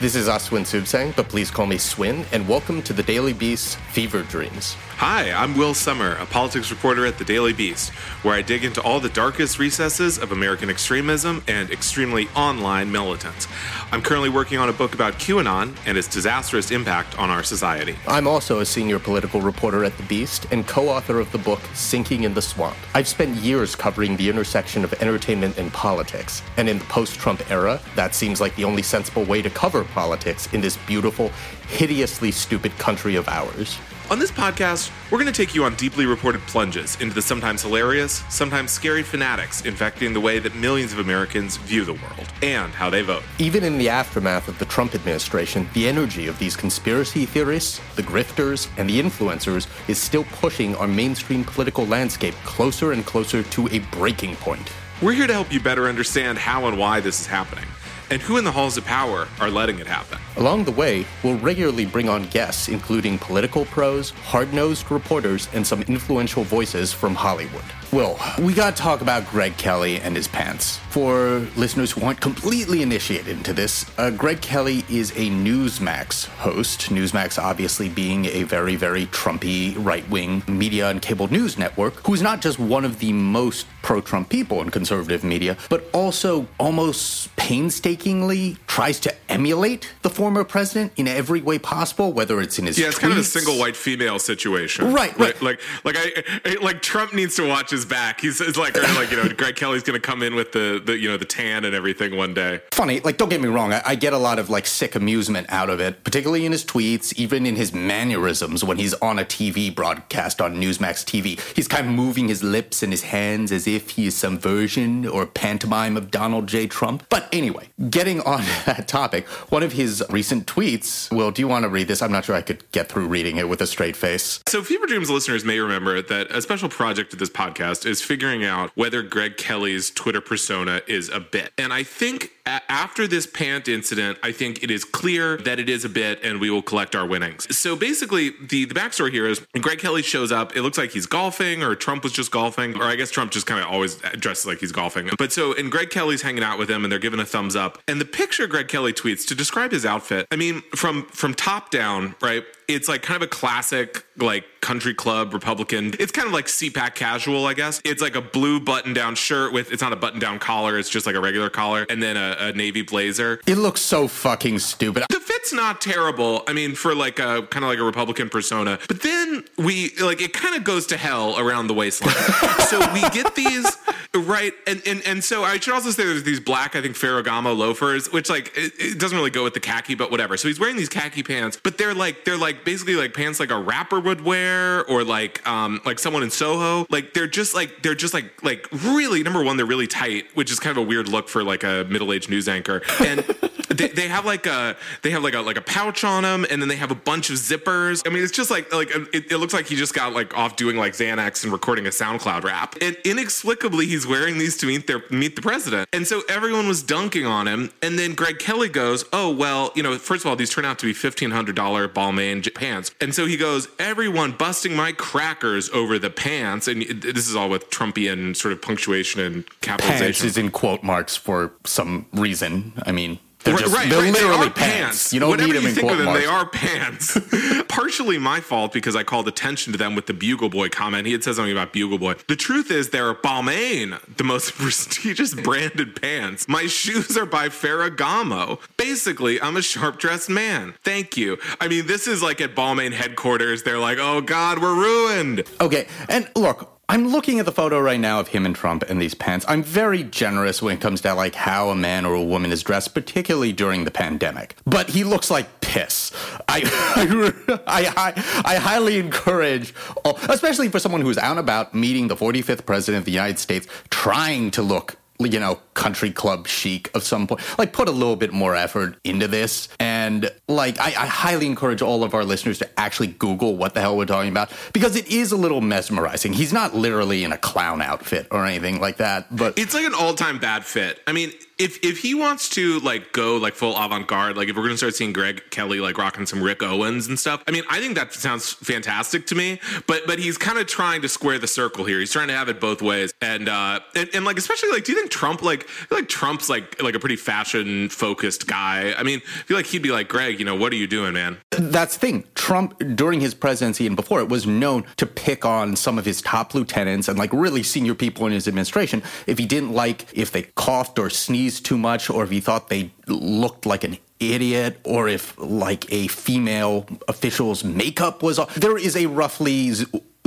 this is Asawin Suebsaeng, but please call me Swin, and welcome to the Daily Beast Fever Dreams. Hi, I'm Will Sommer, a politics reporter at the Daily Beast, where I dig into all the darkest recesses of American extremism and extremely online militants. I'm currently working on a book about QAnon and its disastrous impact on our society. I'm also a senior political reporter at The Beast and co author of the book Sinking in the Swamp. I've spent years covering the intersection of entertainment and politics, and in the post Trump era, that seems like the only sensible way to cover politics in this beautiful, hideously stupid country of ours. On this podcast, we're going to take you on deeply reported plunges into the sometimes hilarious, sometimes scary fanatics infecting the way that millions of Americans view the world and how they vote. Even in the aftermath of the Trump administration, the energy of these conspiracy theorists, the grifters, and the influencers is still pushing our mainstream political landscape closer and closer to a breaking point. We're here to help you better understand how and why this is happening and who in the halls of power are letting it happen. Along the way, we'll regularly bring on guests, including political pros, hard nosed reporters, and some influential voices from Hollywood. Well, we gotta talk about Greg Kelly and his pants. For listeners who aren't completely initiated into this, uh, Greg Kelly is a Newsmax host. Newsmax, obviously, being a very, very Trumpy right wing media and cable news network, who's not just one of the most pro Trump people in conservative media, but also almost painstakingly tries to emulate the former president in every way possible, whether it's in his yeah, it's tweets. kind of a single white female situation, Right, right. Like, like, like I, I, like Trump needs to watch his back. He's it's like, like you know, Greg Kelly's going to come in with the, the, you know, the tan and everything one day. funny. Like, don't get me wrong. I, I get a lot of like sick amusement out of it, particularly in his tweets, even in his mannerisms when he's on a TV broadcast on Newsmax TV. He's kind of moving his lips and his hands as if he is some version or pantomime of Donald J. Trump. But anyway, getting on that topic, one of his recent tweets. Will, do you want to read this? I'm not sure I could get through reading it with a straight face. So, Fever Dreams listeners may remember that a special project of this podcast is figuring out whether Greg Kelly's Twitter persona is a bit. And I think after this pant incident, I think it is clear that it is a bit and we will collect our winnings. So, basically, the, the backstory here is Greg Kelly shows up. It looks like he's golfing, or Trump was just golfing, or I guess Trump just kind of always dresses like he's golfing. But so, and Greg Kelly's hanging out with him and they're giving a thumbs up. And the picture Greg Kelly tweets to describe his outfit, I mean, from from top down, right? It's like kind of a classic, like country club Republican. It's kind of like CPAC casual, I guess. It's like a blue button down shirt with, it's not a button down collar, it's just like a regular collar, and then a, a navy blazer. It looks so fucking stupid. The fit's not terrible. I mean, for like a kind of like a Republican persona. But then we like it kind of goes to hell around the waistline. so we get these right, and and and so I should also say there's these black, I think Ferragamo loafers, which like it, it doesn't really go with the khaki, but whatever. So he's wearing these khaki pants, but they're like they're like basically like pants like a rapper would wear, or like um like someone in Soho. Like they're just like they're just like like really number one, they're really tight, which is kind of a weird look for like a middle aged news anchor, and. They, they have like a they have like a like a pouch on them and then they have a bunch of zippers. I mean, it's just like like um, it, it looks like he just got like off doing like Xanax and recording a SoundCloud rap. And inexplicably, he's wearing these to meet their meet the president. And so everyone was dunking on him. And then Greg Kelly goes, "Oh well, you know, first of all, these turn out to be fifteen hundred dollar Balmain j- pants." And so he goes, "Everyone busting my crackers over the pants." And this is all with Trumpian sort of punctuation and capitalization. Pants is in quote marks for some reason. I mean, they're Right, just right, they're right. literally they pants. pants. You don't Whatever need them you in think of them, marks. they are pants. Partially my fault because I called attention to them with the Bugle Boy comment. He had said something about Bugle Boy. The truth is, they're Balmain, the most prestigious branded pants. My shoes are by Ferragamo. Basically, I'm a sharp dressed man. Thank you. I mean, this is like at Balmain headquarters. They're like, oh God, we're ruined. Okay, and look, I'm looking at the photo right now of him and Trump in these pants. I'm very generous when it comes to like how a man or a woman is dressed, particularly during the pandemic. But he looks like piss. I I, I, I highly encourage, especially for someone who's out and about meeting the 45th president of the United States, trying to look you know, country club chic of some point. Like, put a little bit more effort into this. And, like, I, I, highly encourage all of our listeners to actually Google what the hell we're talking about because it is a little mesmerizing. He's not literally in a clown outfit or anything like that, but it's like an all time bad fit. I mean, if if he wants to like go like full avant garde, like if we're gonna start seeing Greg Kelly like rocking some Rick Owens and stuff, I mean, I think that sounds fantastic to me. But but he's kind of trying to square the circle here. He's trying to have it both ways, and uh, and, and like especially like, do you think Trump like like Trump's like like a pretty fashion focused guy? I mean, I feel like he'd be like Greg, you know, what are you doing, man? That's the thing. Trump during his presidency and before it was known to pick on some of his top lieutenants and like really senior people in his administration if he didn't like if they coughed or sneezed too much or if he thought they looked like an idiot or if like a female official's makeup was off. There is a roughly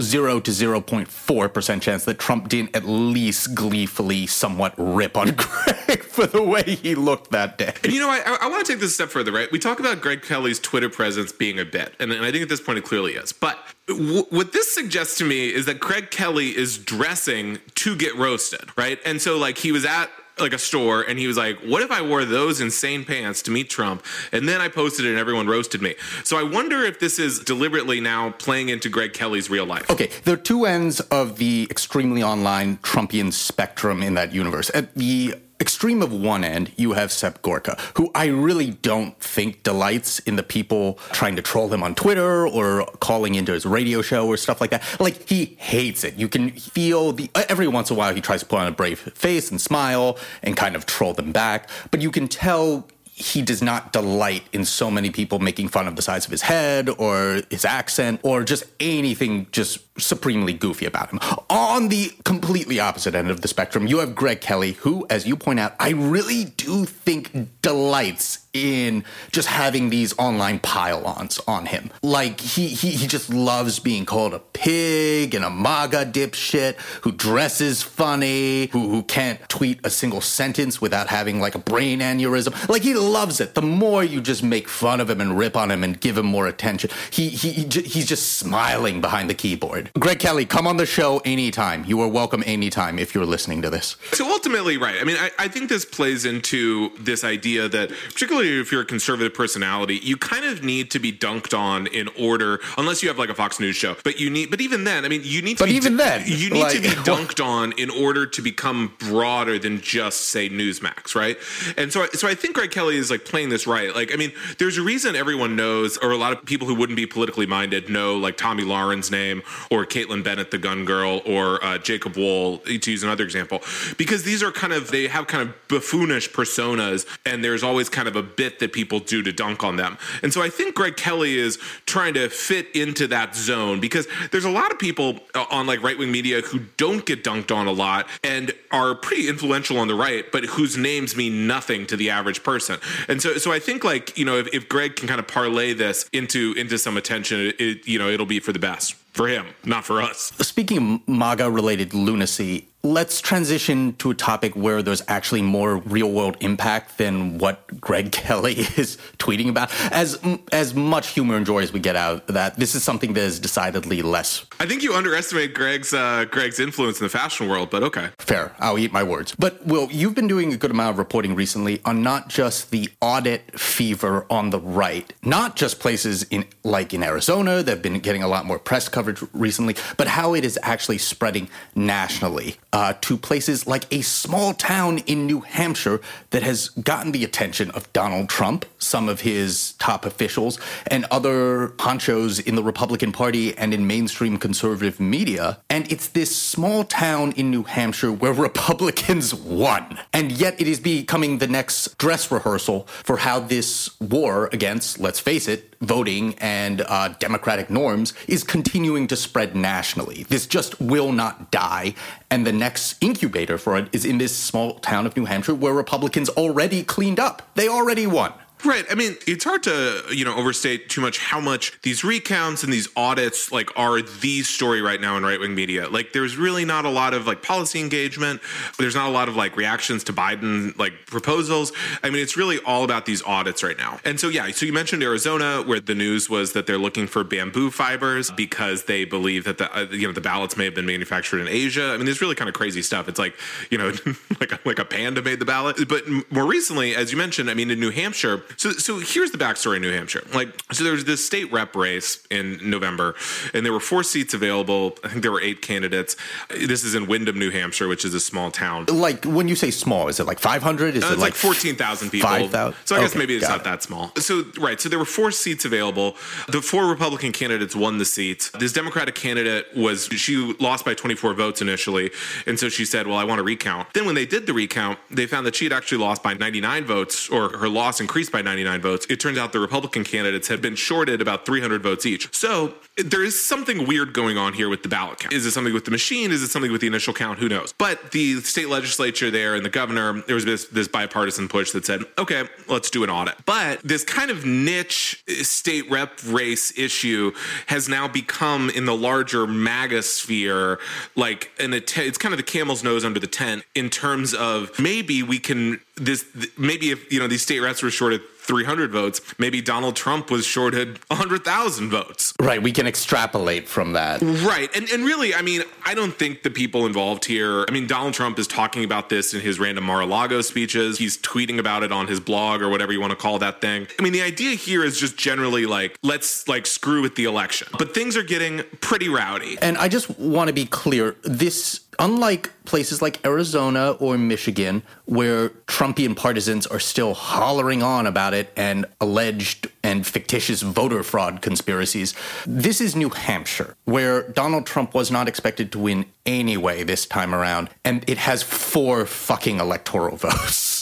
0 to 0.4% chance that Trump didn't at least gleefully somewhat rip on Greg for the way he looked that day. And you know, I, I want to take this a step further, right? We talk about Greg Kelly's Twitter presence being a bit, and, and I think at this point it clearly is. But w- what this suggests to me is that Greg Kelly is dressing to get roasted, right? And so, like, he was at like a store and he was like, What if I wore those insane pants to meet Trump? And then I posted it and everyone roasted me. So I wonder if this is deliberately now playing into Greg Kelly's real life. Okay, there are two ends of the extremely online Trumpian spectrum in that universe. At the extreme of one end, you have Seb Gorka, who I really don't think delights in the people trying to troll him on Twitter or calling into his radio show or stuff like that. Like he hates it. You can feel the every once in a while he tries to put on a brave face and smile and kind of troll them back, but you can tell he does not delight in so many people making fun of the size of his head or his accent or just anything just supremely goofy about him. On the completely opposite end of the spectrum, you have Greg Kelly, who, as you point out, I really do think delights in just having these online pile-ons on him. Like he he he just loves being called a pig and a MAGA dipshit who dresses funny, who who can't tweet a single sentence without having like a brain aneurysm. Like he loves it. The more you just make fun of him and rip on him and give him more attention, he he, he he's just smiling behind the keyboard. Greg Kelly, come on the show anytime. You are welcome anytime if you're listening to this. So ultimately, right. I mean, I, I think this plays into this idea that particularly if you're a conservative personality, you kind of need to be dunked on in order, unless you have like a Fox News show. But you need, but even then, I mean, you need to. But be, even then, you need like, to be dunked on in order to become broader than just say Newsmax, right? And so, so I think Greg Kelly is like playing this right. Like, I mean, there's a reason everyone knows, or a lot of people who wouldn't be politically minded know, like Tomi Lahren's name, or Kaitlin Bennett, the gun girl, or uh, Jacob Wohl, to use another example, because these are kind of they have kind of buffoonish personas, and there's always kind of a bit that people do to dunk on them. And so I think Greg Kelly is trying to fit into that zone because there's a lot of people uh, on like right wing media who don't get dunked on a lot and are pretty influential on the right, but whose names mean nothing to the average person. And so, so I think like you know if, if Greg can kind of parlay this into into some attention, it, you know it'll be for the best for him, not for us. Speaking of MAGA related lunacy, let's transition to a topic where there's actually more real world impact than what Greg Kelly is tweeting about. As as much humor and joy as we get out of that, this is something that is decidedly less. I think you underestimate Greg's uh, Greg's influence in the fashion world, but okay. Fair. I'll eat my words. But Will, you've been doing a good amount of reporting recently on not just the audit fever on the right, not just places in like in Arizona that have been getting a lot more press coverage coverage recently, but how it is actually spreading nationally uh, to places like a small town in New Hampshire that has gotten the attention of Donald Trump, some of his top officials, and other ponchos in the Republican Party and in mainstream conservative media. And it's this small town in New Hampshire where Republicans won. And yet it is becoming the next dress rehearsal for how this war against, let's face it, voting and uh, democratic norms is continuing to spread nationally. This just will not die. And the next incubator for it is in this small town of New Hampshire where Republicans already cleaned up. They already won. Right. I mean, it's hard to, you know, overstate too much how much these recounts and these audits like are the story right now in right-wing media. Like there's really not a lot of like policy engagement. There's not a lot of like reactions to Biden like proposals. I mean, it's really all about these audits right now. And so yeah, so you mentioned Arizona where the news was that they're looking for bamboo fibers because they believe that the uh, you know the ballots may have been manufactured in Asia. I mean, there's really kind of crazy stuff. It's like, you know, like a, like a panda made the ballot. But more recently, as you mentioned, I mean in New Hampshire. So so here's the backstory in New Hampshire. Like so there was this state rep race in November and there were four seats available. I think there were eight candidates. This is in Windham, New Hampshire, which is a small town. Like when you say small, is it like 500? Is Uh, it it's like, 14,000 people. 5,000? So I guess maybe it's not it. that small. So, right. So there were four seats available. The four Republican candidates won the seats. This Democratic candidate was, she lost by 24 votes initially. And so she said, well, I want to recount. Then when they did the recount, they found that she had actually lost by 99 votes or her loss increased by 99 votes. It turns out the Republican candidates had been shorted about 300 votes each. So there is something weird going on here with the ballot count. Is it something with the machine? Is it something with the initial count? Who knows? But the state legislature there and the governor, there was this, this bipartisan push that said, okay, let's do an audit. But this kind of niche state rep race issue has now become in the larger MAGA sphere like an att- it's kind of the camel's nose under the tent in terms of maybe we can this maybe if you know these state reps were shorted 300 votes maybe Donald Trump was shorted 100,000 votes Right, we can extrapolate from that. Right. And and really, I mean, I don't think the people involved here, I mean, Donald Trump is talking about this in his random Mar-a-Lago speeches. He's tweeting about it on his blog or whatever you want to call that thing. I mean, the idea here is just generally like let's like screw with the election. But things are getting pretty rowdy. And I just want to be clear this, unlike places like Arizona or Michigan, where Trumpian partisans are still hollering on about it and alleged and fictitious voter fraud conspiracies, this is New Hampshire, where Donald Trump was not expected to win anyway this time around, and it has four fucking electoral votes.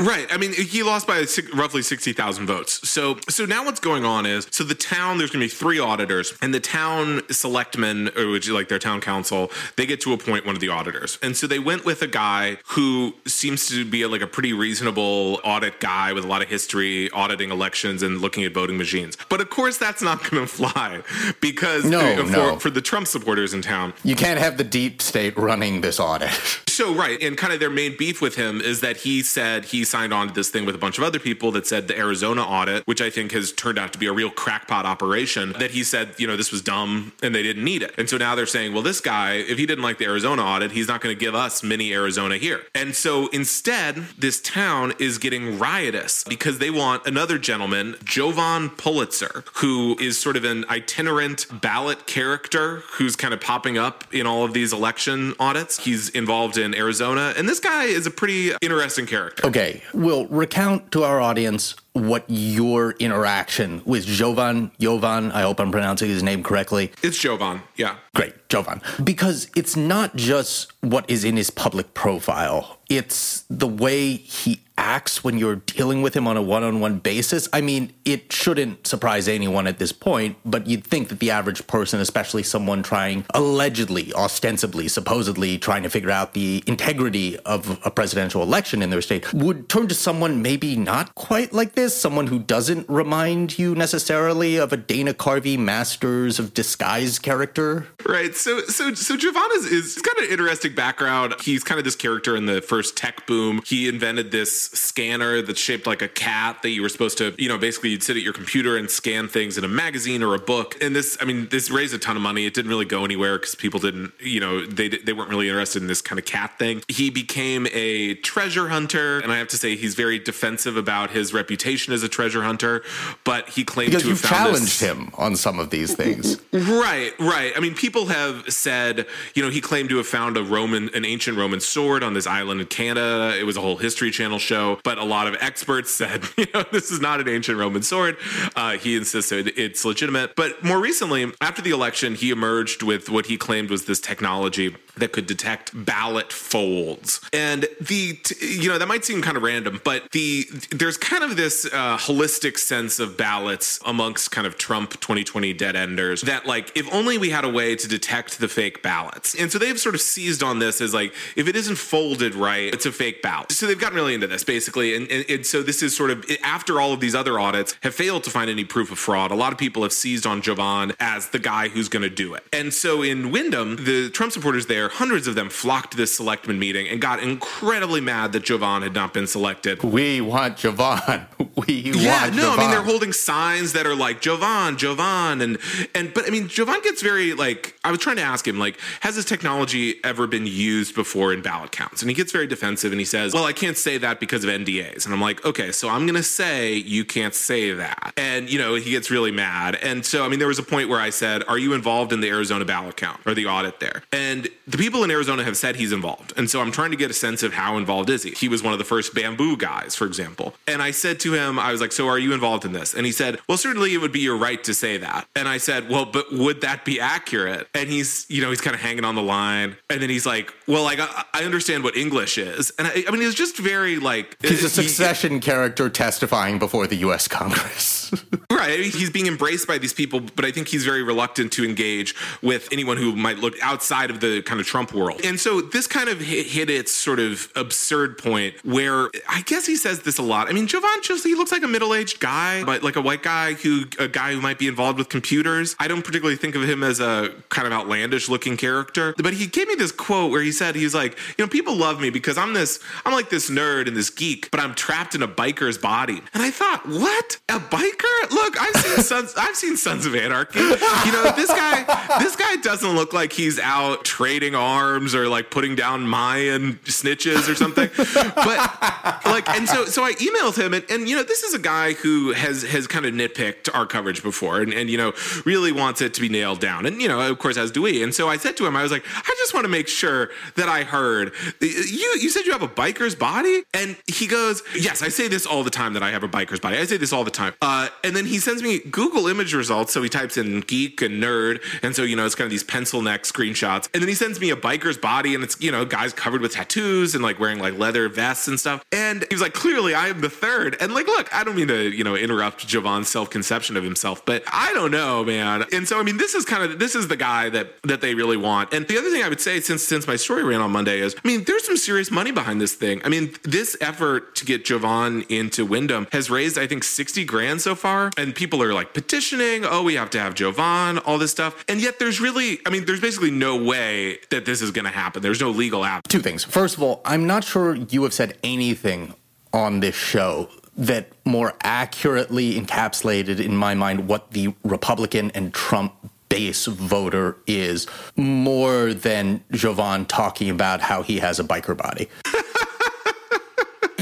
Right. I mean, he lost by roughly 60,000 votes. So so now what's going on is so the town there's going to be three auditors and the town selectmen or which is like their town council, they get to appoint one of the auditors. And so they went with a guy who seems to be like a pretty reasonable audit guy with a lot of history auditing elections and looking at voting machines. But of course that's not going to fly because No, uh, for, no. for the Trump supporters in town, You can't have the deep state running this audit. so right, and kind of their main beef with him is that he said he signed on to this thing with a bunch of other people that said the Arizona audit, which I think has turned out to be a real crackpot operation, that he said, you know, this was dumb and they didn't need it. And so now they're saying, well, this guy, if he didn't like the Arizona audit, he's not going to give us mini Arizona here. And so instead, this town is getting riotous because they want another gentleman, Jovan Pulitzer, who is sort of an itinerant ballot character who's kind of popping up in all of these election audits. He's involved in Arizona, and this guy is a pretty interesting character. Okay, we'll recount to our audience what your interaction with Jovan, Jovan, I hope I'm pronouncing his name correctly. It's Jovan, yeah. Great, Jovan. Because it's not just what is in his public profile, it's the way he acts when you're dealing with him on a one on one basis. I mean, it shouldn't surprise anyone at this point, but you'd think that the average person, especially someone trying allegedly, ostensibly, supposedly trying to figure out the integrity of a presidential election in their state, would turn to someone maybe not quite like this, someone who doesn't remind you necessarily of a Dana Carvey Masters of Disguise character. Right. So so so Jovan is, is got an interesting background. He's kind of this character in the first tech boom. He invented this scanner that's shaped like a cat that you were supposed to, you know, basically you'd sit at your computer and scan things in a magazine or a book. And this, I mean, this raised a ton of money. It didn't really go anywhere because people didn't, you know, they they weren't really interested in this kind of cat thing. He became a treasure hunter, and I have to say he's very defensive about his reputation as a treasure hunter. But he claimed Because to found challenged this, him on some of these things. Right, right. I mean, people have said, you know, he claimed to have found a Roman, an ancient Roman sword on this island in Canada. It was a whole History Channel show, but a lot of experts said, you know, this is not an ancient Roman sword. Uh, he insisted it's legitimate. But more recently, after the election, he emerged with what he claimed was this technology that could detect ballot folds. And the, you know, that might seem kind of random, but the, there's kind of this uh, holistic sense of ballots amongst kind of Trump 2020 dead enders that, like, if only we had a way to detect the fake ballots. And so they've sort of seized on this as like, if it isn't folded right, it's a fake ballot. So they've gotten really into this basically. And, and, and so this is sort of after all of these other audits have failed to find any proof of fraud. A lot of people have seized on Jovan as the guy who's going to do it. And so in Windham, the Trump supporters there, hundreds of them flocked to this selectman meeting and got incredibly mad that Jovan had not been selected. We want Jovan. We yeah, want no, Jovan. I mean they're holding signs that are like Jovan, Jovan, and and but I mean Jovan gets very like I was trying to ask him like has this technology ever been used before in ballot counts? And he gets very defensive and he says, well, I can't say that because of NDAs. And I'm like, okay, so I'm gonna say you can't say that. And you know he gets really mad. And so I mean there was a point where I said, are you involved in the Arizona ballot count or the audit there? And the people in Arizona have said he's involved. And so I'm trying to get a sense of how involved is he. He was one of the first bamboo guys, for example. And I said to him, I was like, so are you involved in this? And he said, well, certainly it would be your right to say that. And I said, well, but would that be accurate? And he's, you know, he's kind of hanging on the line. And then he's like, well, like, I, I understand what English is. And I, I mean, it's just very like. He's a he- succession character testifying before the U.S. Congress. Right. I mean, he's being embraced by these people, but I think he's very reluctant to engage with anyone who might look outside of the kind of Trump world. And so this kind of hit, hit its sort of absurd point where I guess he says this a lot. I mean, Jovan just, he looks like a middle aged guy, but like a white guy who, a guy who might be involved with computers. I don't particularly think of him as a kind of outlandish looking character, but he gave me this quote where he said, he's like, you know, people love me because I'm this, I'm like this nerd and this geek, but I'm trapped in a biker's body. And I thought, what? A biker? Look, I've seen Sons, I've seen Sons of Anarchy. You know, this guy, this guy doesn't look like he's out trading arms or like putting down Mayan snitches or something. But like, and so, so I emailed him, and, and you know, this is a guy who has has kind of nitpicked our coverage before, and, and you know, really wants it to be nailed down, and you know, of course, as do we. And so I said to him, I was like, I just want to make sure that I heard you. You said you have a biker's body, and he goes, Yes, I say this all the time that I have a biker's body. I say this all the time. Uh, and then he sends me Google image results. So he types in geek and nerd. And so, you know, it's kind of these pencil neck screenshots. And then he sends me a biker's body and it's, you know, guys covered with tattoos and like wearing like leather vests and stuff. And he was like, clearly I am the third. And like, look, I don't mean to, you know, interrupt Jovan's self conception of himself, but I don't know, man. And so, I mean, this is kind of, this is the guy that, that they really want. And the other thing I would say since, since my story ran on Monday is, I mean, there's some serious money behind this thing. I mean, this effort to get Jovan into Windham has raised, I think, 60 grand so far. And people are like petitioning, oh, we have to have Jovan, all this stuff. And yet there's really, I mean, there's basically no way that this is going to happen. There's no legal app. Two things. First of all, I'm not sure you have said anything on this show that more accurately encapsulated in my mind what the Republican and Trump base voter is more than Jovan talking about how he has a biker body.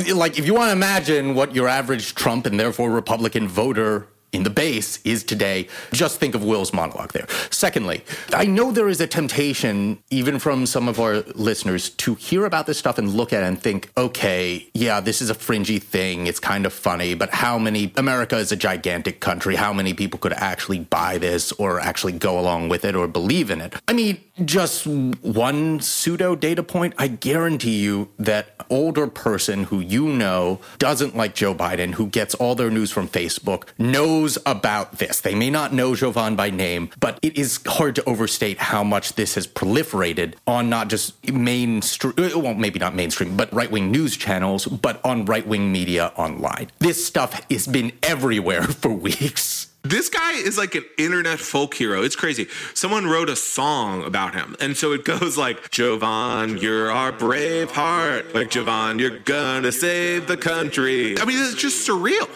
like if you want to imagine what your average Trump and therefore Republican voter in the base is today, just think of Will's monologue there. Secondly, I know there is a temptation, even from some of our listeners, to hear about this stuff and look at it and think, okay, yeah, this is a fringy thing. It's kind of funny, but how many, America is a gigantic country. How many people could actually buy this or actually go along with it or believe in it? I mean, just one pseudo data point, I guarantee you that older person who you know doesn't like Joe Biden, who gets all their news from Facebook, knows about this. They may not know Jovan by name, but it is hard to overstate how much this has proliferated on not just mainstream, uh, well, maybe not mainstream, but right wing news channels, but on right wing media online. This stuff has been everywhere for weeks. This guy is like an internet folk hero. It's crazy. Someone wrote a song about him. And so it goes like, Jovan, you're our brave heart. Like, Jovan, you're gonna save the country. I mean, it's just surreal.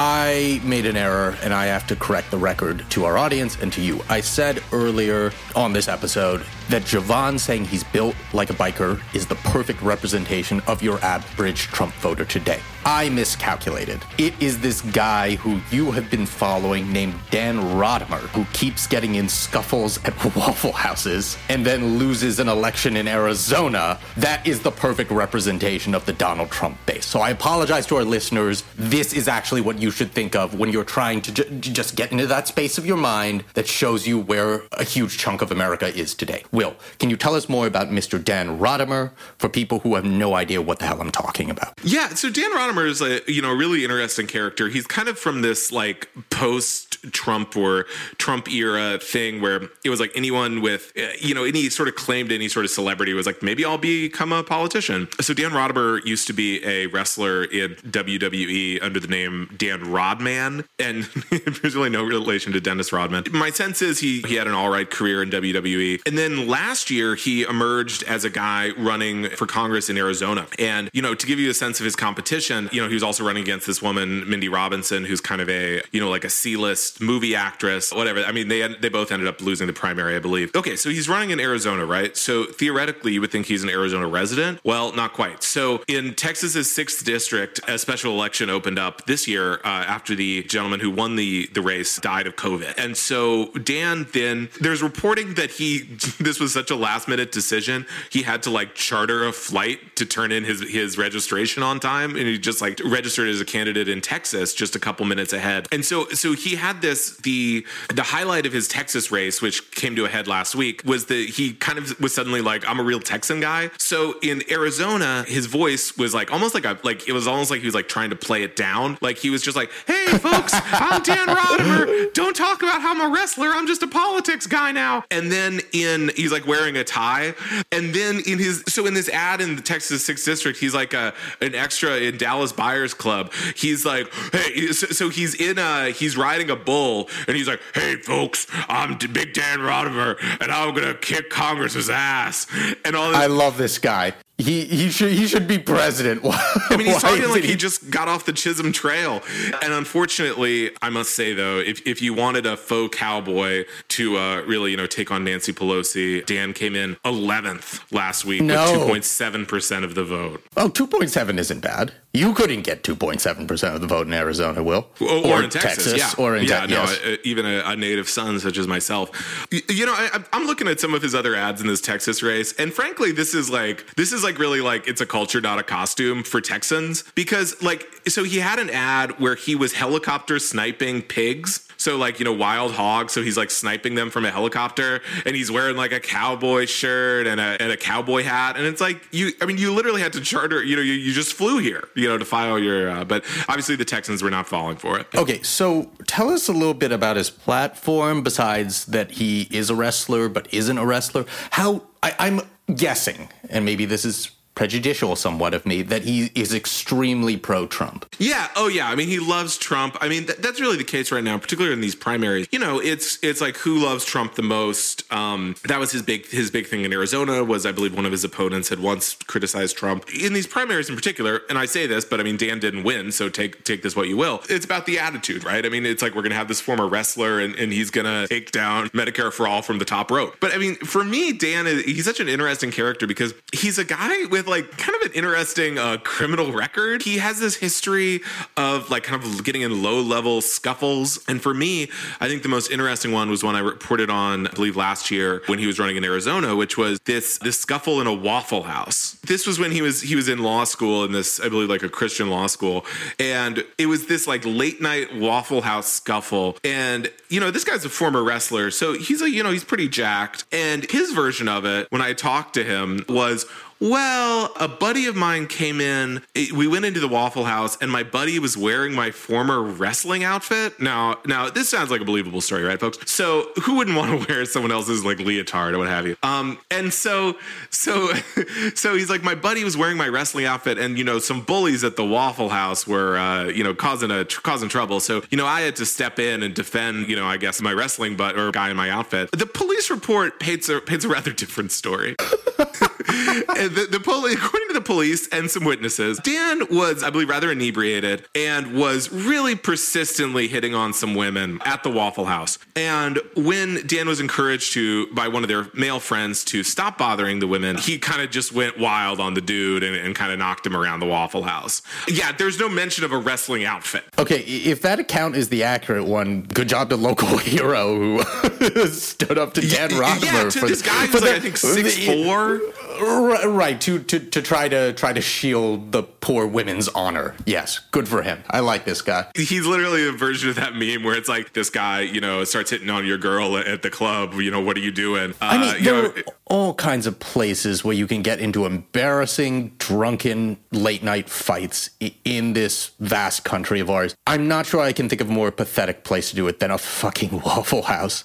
I made an error and I have to correct the record to our audience and to you. I said earlier on this episode that Jovan saying he's built like a biker is the perfect representation of your average Trump voter today. I miscalculated. It is this guy who you have been following named Dan Rodimer who keeps getting in scuffles at Waffle Houses and then loses an election in Arizona. That is the perfect representation of the Donald Trump base. So I apologize to our listeners. This is actually what you should think think of when you're trying to ju- just get into that space of your mind that shows you where a huge chunk of America is today. Will, can you tell us more about Mr. Dan Rodimer for people who have no idea what the hell I'm talking about? Yeah, so Dan Rodimer is a you know really interesting character. He's kind of from this like post Trump or Trump era thing where it was like anyone with uh, you know any sort of claim to any sort of celebrity was like maybe I'll become a politician. So Dan Rodimer used to be a wrestler in WWE under the name Dan Rodman, and there's really no relation to Dennis Rodman. My sense is he he had an all right career in WWE, and then last year he emerged as a guy running for Congress in Arizona. And you know to give you a sense of his competition, you know he was also running against this woman Mindy Robinson, who's kind of a you know like a C-list movie actress, whatever. I mean they they both ended up losing the primary, I believe. Okay, so he's running in Arizona, right? So theoretically, you would think he's an Arizona resident. Well, not quite. So in Texas's sixth district, a special election opened up this year uh, after the gentleman who won the the race died of COVID, and so Dan then there's reporting that he this was such a last minute decision he had to like charter a flight to turn in his his registration on time, and he just like registered as a candidate in Texas just a couple minutes ahead, and so so he had this the the highlight of his Texas race, which came to a head last week, was that he kind of was suddenly like I'm a real Texan guy. So in Arizona, his voice was like almost like a like it was almost like he was like trying to play it down. Like he was just like, "Hey folks, I'm Dan Rodimer. Don't talk about how I'm a wrestler. I'm just a politics guy now." And then in he's like wearing a tie, and then in his so in this ad in the Texas Sixth District, he's like a an extra in Dallas Buyers Club. He's like, "Hey," so, he's in a he's riding a bull, and he's like, "Hey folks, I'm Big Dan Rodimer, and I'm gonna kick Congress's ass," and all this. I love this guy. He he should he should be president. I mean, he's talking like he just got off the Chisholm Trail. And unfortunately, I must say though, if, if you wanted a faux cowboy to uh, really, you know, take on Nancy Pelosi, Dan came in 11th last week No. with 2.7% of the vote. Oh, 2.7 isn't bad. You couldn't get 2.7% of the vote in Arizona, Will. Or, or in Texas, yeah, Or in yeah, Texas. no, yes. uh, even a, a native son such as myself. You know, I, I'm looking at some of his other ads in this Texas race, and frankly, this is like this is like really like it's a culture, not a costume for Texans because like so he had an ad where he was helicopter sniping pigs. So like you know wild hogs, so he's like sniping them from a helicopter, and he's wearing like a cowboy shirt and a and a cowboy hat, and it's like you, I mean, you literally had to charter, you know, you, you just flew here, you know, to file your, uh, but obviously the Texans were not falling for it. Okay, so tell us a little bit about his platform besides that he is a wrestler but isn't a wrestler. How I, I'm guessing, and maybe this is prejudicial somewhat of me, that he is extremely pro Trump. Yeah. Oh, yeah. I mean, he loves Trump. I mean, th- that's really the case right now, particularly in these primaries. You know, it's it's like who loves Trump the most. Um, that was his big his big thing in Arizona. Was I believe one of his opponents had once criticized Trump in these primaries in particular. And I say this, but I mean, Dan didn't win, so take take this what you will. It's about the attitude, right? I mean, it's like we're gonna have this former wrestler, and, and he's gonna take down Medicare for all from the top rope. But I mean, for me, Dan is he's such an interesting character because he's a guy with like kind of an interesting uh, criminal record. He has this history of like kind of getting in low level scuffles. And for me, I think the most interesting one was one I reported on, I believe last year when he was running in Arizona, which was this this scuffle in a Waffle House. This was when he was he was in law school in this, I believe, like a Christian law school, and it was this like late night Waffle House scuffle. And you know, this guy's a former wrestler, so he's a you know he's pretty jacked. And his version of it, when I talked to him, was. Well, a buddy of mine came in. it- We went into the Waffle House, and my buddy was wearing my former wrestling outfit. Now, now this sounds like a believable story, right, folks? So, who wouldn't want to wear someone else's like leotard or what have you? Um, and so, so, so he's like, my buddy was wearing my wrestling outfit, and you know, some bullies at the Waffle House were, uh, you know, causing a causing trouble. So, you know, I had to step in and defend, you know, I guess my wrestling butt or guy in my outfit. The police report paints a paints a rather different story. The, the police, according to the police and some witnesses, Dan was, I believe, rather inebriated and was really persistently hitting on some women at the Waffle House. And when Dan was encouraged to by one of their male friends to stop bothering the women, he kind of just went wild on the dude and, and kind of knocked him around the Waffle House. Yeah, there's no mention of a wrestling outfit. Okay, if that account is the accurate one, good job to local hero who stood up to Dan Rodimer yeah, to for this guy who's like, I think six four. Right to, to to try to try to shield the poor women's honor. Yes, good for him. I like this guy. He's literally a version of that meme where it's like this guy, you know, starts hitting on your girl at the club. You know, what are you doing? Uh, I mean, you there know, are all kinds of places where you can get into embarrassing, drunken, late night fights in this vast country of ours. I'm not sure I can think of a more pathetic place to do it than a fucking Waffle House.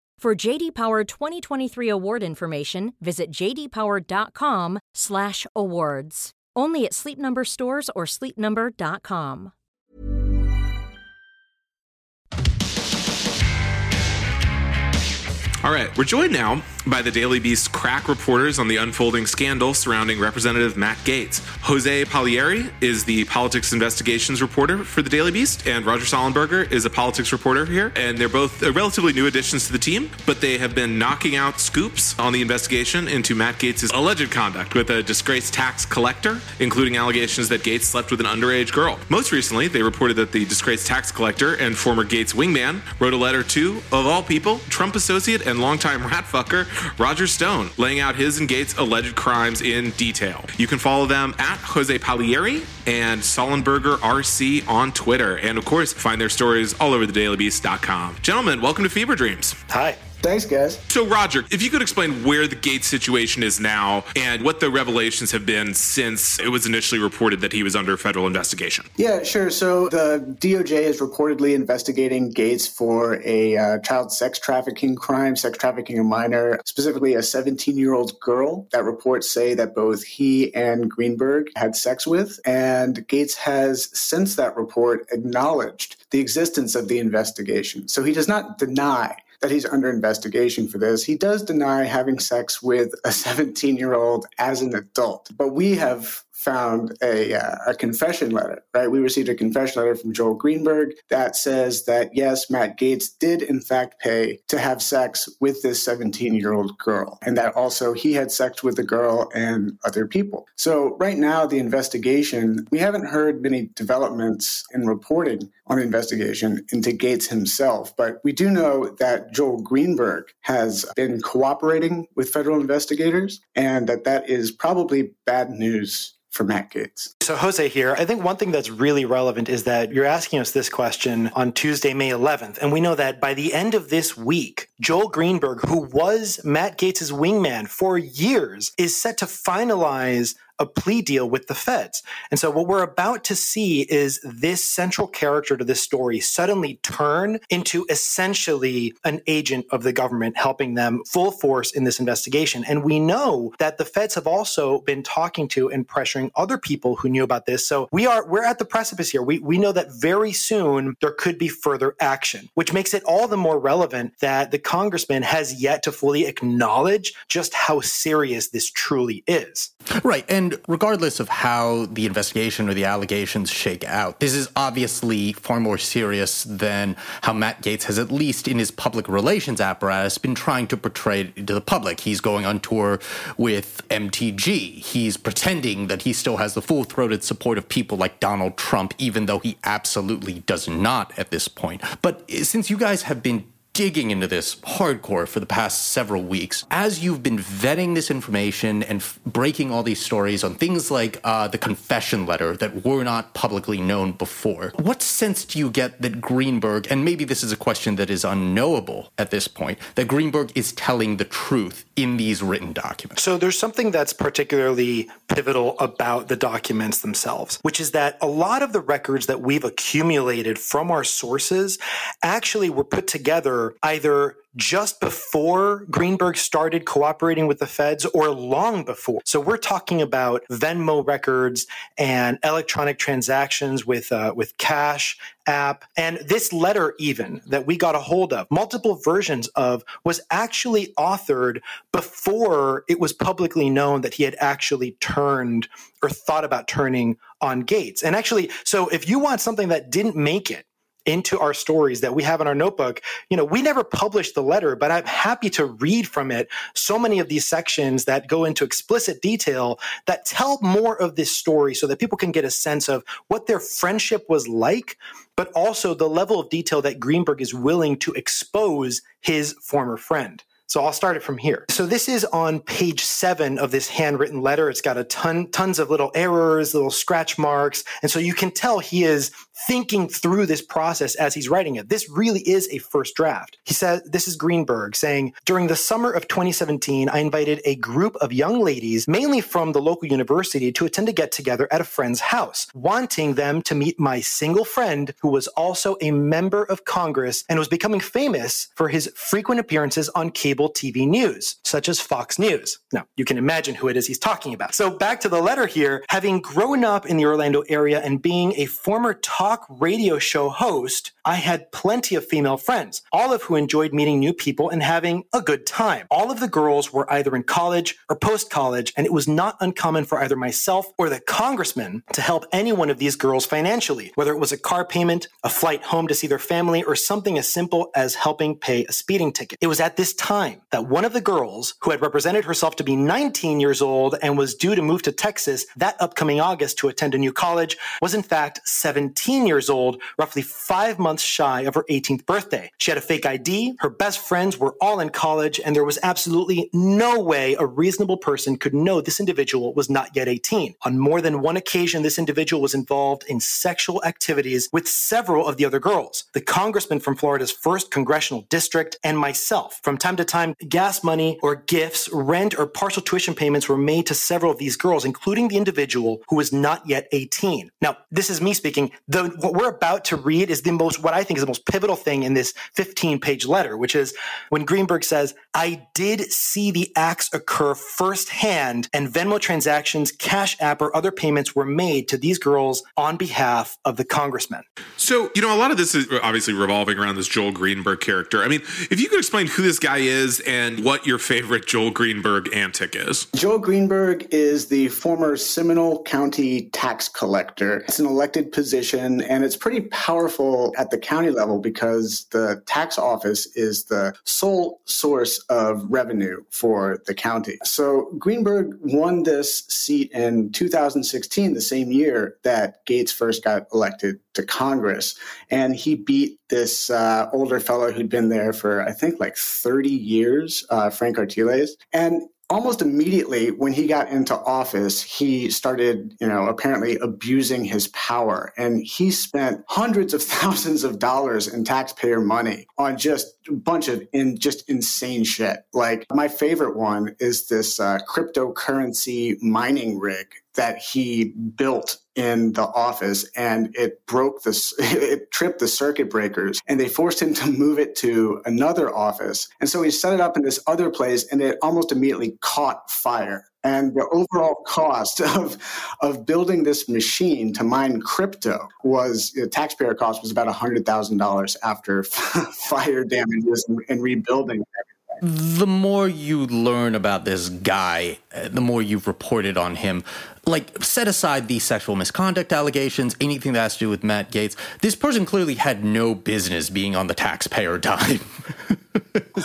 For JD Power 2023 award information, visit jdpower.com/awards. Only at Sleep Number stores or sleepnumber.com. All right, we're joined now by the Daily Beast crack reporters on the unfolding scandal surrounding Representative Matt Gaetz. Jose Pagliery is the politics investigations reporter for the Daily Beast, and Roger Sollenberger is a politics reporter here. And they're both uh, relatively new additions to the team, but they have been knocking out scoops on the investigation into Matt Gaetz' alleged conduct with a disgraced tax collector, including allegations that Gaetz slept with an underage girl. Most recently, they reported that the disgraced tax collector and former Gaetz wingman wrote a letter to, of all people, Trump associate and longtime rat fucker Roger Stone, laying out his and Gaetz' alleged crimes in detail. You can follow them at Jose Pagliery and Sollenberger RC on Twitter, and of course, find their stories all over thedailybeast.com. Gentlemen, welcome to Fever Dreams. Hi. Thanks, guys. So, Roger, if you could explain where the Gaetz situation is now and what the revelations have been since it was initially reported that he was under federal investigation. Yeah, sure. So the DOJ is reportedly investigating Gaetz for a uh, child sex trafficking crime, sex trafficking a minor, specifically a 17 year old girl that reports say that both he and Greenberg had sex with. And Gaetz has, since that report, acknowledged the existence of the investigation. So he does not deny that he's under investigation for this. He does deny having sex with a 17 year old as an adult, but we have found a, uh, a confession letter, right? We received a confession letter from Joel Greenberg that says that yes, Matt Gaetz did in fact pay to have sex with this 17 year old girl, and that also he had sex with the girl and other people. So, right now, the investigation, we haven't heard many developments in reporting on the investigation into Gaetz himself, but we do know that Joel Greenberg has been cooperating with federal investigators and that that is probably bad news for Matt Gaetz. So, Jose here. I think one thing that's really relevant is that you're asking us this question on Tuesday, May 11th. And we know that by the end of this week, Joel Greenberg, who was Matt Gaetz' wingman for years, is set to finalize a plea deal with the feds. And so what we're about to see is this central character to this story suddenly turn into essentially an agent of the government helping them full force in this investigation. And we know that the feds have also been talking to and pressuring other people who knew about this. So we are we're at the precipice here. We we know that very soon there could be further action, which makes it all the more relevant that the congressman has yet to fully acknowledge just how serious this truly is. Right. And regardless of how the investigation or the allegations shake out, this is obviously far more serious than how Matt Gaetz has, at least in his public relations apparatus, been trying to portray it to the public. He's going on tour with MTG. He's pretending that he still has the full throated support of people like Donald Trump, even though he absolutely does not at this point. But since you guys have been digging into this hardcore for the past several weeks. As you've been vetting this information and f- breaking all these stories on things like uh, the confession letter that were not publicly known before, what sense do you get that Greenberg, and maybe this is a question that is unknowable at this point, that Greenberg is telling the truth in these written documents? So there's something that's particularly pivotal about the documents themselves, which is that a lot of the records that we've accumulated from our sources actually were put together either just before Greenberg started cooperating with the feds or long before. So we're talking about Venmo records and electronic transactions with uh, with cash app and this letter even that we got a hold of multiple versions of was actually authored before it was publicly known that he had actually turned or thought about turning on Gaetz. And actually so if you want something that didn't make it into our stories that we have in our notebook. You know, we never published the letter, but I'm happy to read from it so many of these sections that go into explicit detail that tell more of this story so that people can get a sense of what their friendship was like, but also the level of detail that Greenberg is willing to expose his former friend. So I'll start it from here. So this is on page seven of this handwritten letter. It's got a ton, tons of little errors, little scratch marks. And so you can tell he is thinking through this process as he's writing it. This really is a first draft. He says, this is Greenberg saying, during the summer of 2017, I invited a group of young ladies, mainly from the local university, to attend a get together at a friend's house, wanting them to meet my single friend who was also a member of Congress and was becoming famous for his frequent appearances on cable TV news, such as Fox News. Now, you can imagine who it is he's talking about. So back to the letter here, having grown up in the Orlando area and being a former talk radio show host, I had plenty of female friends, all of who enjoyed meeting new people and having a good time. All of the girls were either in college or post college, and it was not uncommon for either myself or the congressman to help any one of these girls financially, whether it was a car payment, a flight home to see their family, or something as simple as helping pay a speeding ticket. It was at this time that one of the girls, who had represented herself to be 19 years old and was due to move to Texas that upcoming August to attend a new college, was in fact 17 years old, roughly five months shy of her 18th birthday. She had a fake ID. Her best friends were all in college, and there was absolutely no way a reasonable person could know this individual was not yet 18. On more than one occasion, this individual was involved in sexual activities with several of the other girls. The congressman from Florida's first congressional district and myself. From time to time, gas money or gifts, rent, or partial tuition payments were made to several of these girls, including the individual who was not yet 18. Now, this is me speaking. The, what we're about to read is the most what I think is the most pivotal thing in this 15 page letter, which is when Greenberg says, I did see the acts occur firsthand and Venmo transactions, Cash App, or other payments were made to these girls on behalf of the congressman. So, you know, a lot of this is obviously revolving around this Joel Greenberg character. I mean, if you could explain who this guy is and what your favorite Joel Greenberg antic is. Joel Greenberg is the former Seminole County tax collector. It's an elected position and it's pretty powerful at the county level because the tax office is the sole source of revenue for the county. So Greenberg won this seat in 2016, the same year that Gaetz first got elected to Congress. And he beat this uh, older fellow who'd been there for, I think, like 30 years, uh, Frank Artiles. And almost immediately when he got into office, he started, you know, apparently abusing his power. And he spent hundreds of thousands of dollars in taxpayer money on just a bunch of in just insane shit. Like my favorite one is this uh, cryptocurrency mining rig that he built in the office and it broke the it tripped the circuit breakers and they forced him to move it to another office. And so he set it up in this other place and it almost immediately caught fire. And the overall cost of of building this machine to mine crypto was the taxpayer cost was about $100,000 after fire damages and, and rebuilding the more you learn about this guy, uh, the more you've reported on him. Like, set aside the sexual misconduct allegations, anything that has to do with Matt Gaetz. This person clearly had no business being on the taxpayer dime.